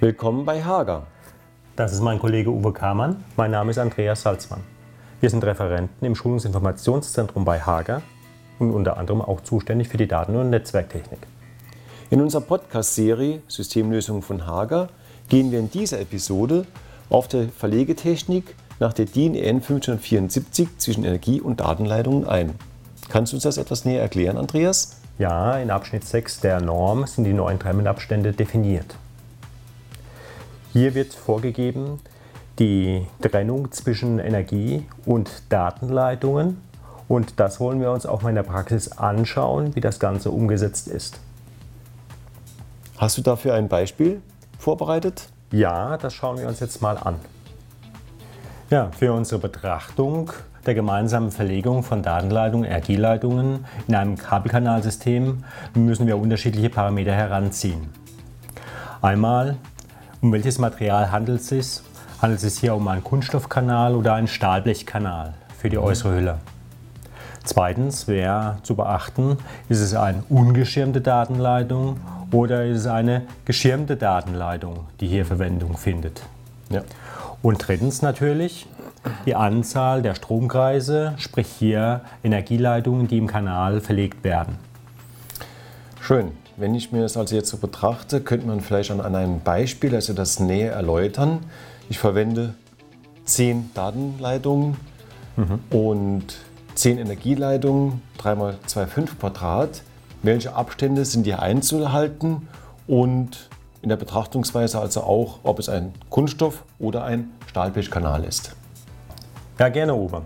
Willkommen bei Hager. Das ist mein Kollege Uwe Kamann. Mein Name ist Andreas Salzmann. Wir sind Referenten im Schulungsinformationszentrum bei Hager und unter anderem auch zuständig für die Daten- und Netzwerktechnik. In unserer Podcast-Serie Systemlösungen von Hager gehen wir in dieser Episode auf der Verlegetechnik nach der DIN EN 1574 zwischen Energie- und Datenleitungen ein. Kannst du uns das etwas näher erklären, Andreas? Ja, in Abschnitt 6 der Norm sind die neuen Trennabstände definiert. Hier wird vorgegeben die Trennung zwischen Energie- und Datenleitungen und das wollen wir uns auch mal in der Praxis anschauen, wie das Ganze umgesetzt ist. Hast du dafür ein Beispiel vorbereitet? Ja, das schauen wir uns jetzt mal an. Ja, für unsere Betrachtung der gemeinsamen Verlegung von Datenleitungen, Energieleitungen in einem Kabelkanalsystem müssen wir unterschiedliche Parameter heranziehen. Einmal, um welches Material handelt es sich? Handelt es sich hier um einen Kunststoffkanal oder einen Stahlblechkanal für die äußere Hülle? Zweitens wäre zu beachten, ist es eine ungeschirmte Datenleitung oder ist es eine geschirmte Datenleitung, die hier Verwendung findet. Ja. Und drittens natürlich die Anzahl der Stromkreise, sprich hier Energieleitungen, die im Kanal verlegt werden. Schön. Wenn ich mir das also jetzt so betrachte, könnte man vielleicht an einem Beispiel also das näher erläutern. Ich verwende zehn Datenleitungen mhm. und zehn Energieleitungen, 3x2,5 Quadrat. Welche Abstände sind hier einzuhalten und in der Betrachtungsweise also auch, ob es ein Kunststoff oder ein Stahlblechkanal ist. Ja, gerne, Uwe.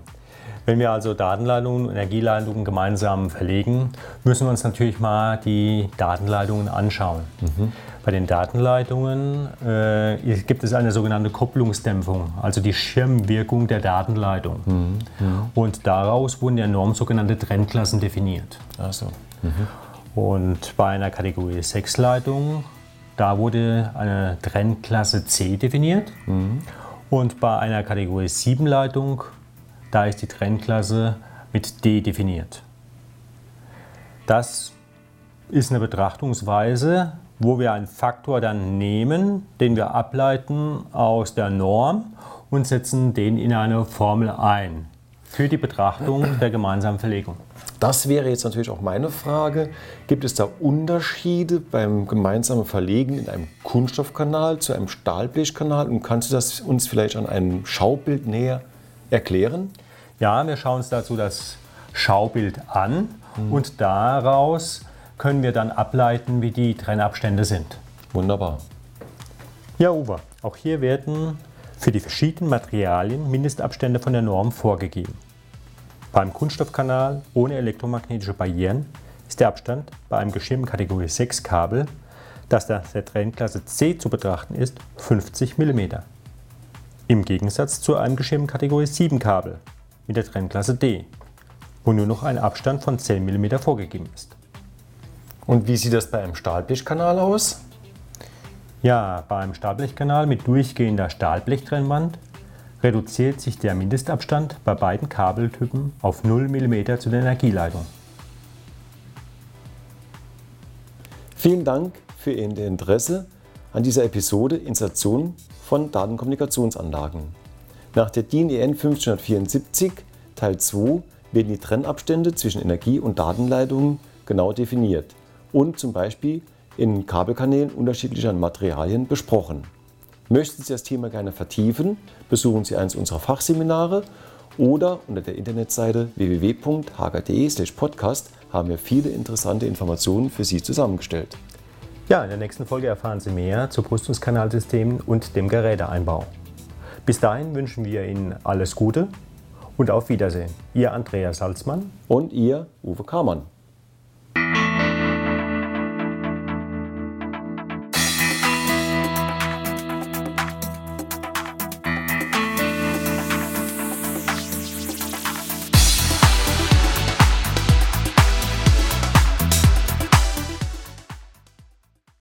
Wenn wir also Datenleitungen und Energieleitungen gemeinsam verlegen, müssen wir uns natürlich mal die Datenleitungen anschauen. Mhm. Bei den Datenleitungen äh, gibt es eine sogenannte Kopplungsdämpfung, also die Schirmwirkung der Datenleitung. Mhm. Mhm. Und daraus wurden der Norm sogenannte Trennklassen definiert. Ach so. Und bei einer Kategorie 6 Leitung da wurde eine Trennklasse C definiert. Mhm. Und bei einer Kategorie 7 Leitung, da ist die Trennklasse mit D definiert. Das ist eine Betrachtungsweise, wo wir einen Faktor dann nehmen, den wir ableiten aus der Norm und setzen den in eine Formel ein für die Betrachtung der gemeinsamen Verlegung. Das wäre jetzt natürlich auch meine Frage. Gibt es da Unterschiede beim gemeinsamen Verlegen in einem Kunststoffkanal zu einem Stahlblechkanal? Und kannst du das uns vielleicht an einem Schaubild näher erklären? Ja, wir schauen uns dazu das Schaubild an mhm. und daraus können wir dann ableiten, wie die Trennabstände sind. Wunderbar. Ja, Uwe, auch hier werden für die verschiedenen Materialien Mindestabstände von der Norm vorgegeben. Beim Kunststoffkanal ohne elektromagnetische Barrieren ist der Abstand bei einem geschirmten Kategorie 6 Kabel, das der Trennklasse C zu betrachten ist, 50 mm. Im Gegensatz zu einem geschirmten Kategorie 7 Kabel mit der Trennklasse D, wo nur noch ein Abstand von 10 mm vorgegeben ist. Und wie sieht das bei einem Stahlblechkanal aus? Ja, beim Stahlblechkanal mit durchgehender Stahlblechtrennwand reduziert sich der Mindestabstand bei beiden Kabeltypen auf 0 mm zu der Energieleitung. Vielen Dank für Ihr Interesse an dieser Episode Installation von Datenkommunikationsanlagen. Nach der DIN EN 1574 Teil 2 werden die Trennabstände zwischen Energie- und Datenleitungen genau definiert und zum Beispiel in Kabelkanälen unterschiedlicher Materialien besprochen. Möchten Sie das Thema gerne vertiefen, besuchen Sie eines unserer Fachseminare oder unter der Internetseite www.hgde/podcast haben wir viele interessante Informationen für Sie zusammengestellt. Ja, in der nächsten Folge erfahren Sie mehr zu Brüstungskanalsystemen und dem Geräteeinbau. Bis dahin wünschen wir Ihnen alles Gute und auf Wiedersehen. Ihr Andreas Salzmann und Ihr Uwe Kamann.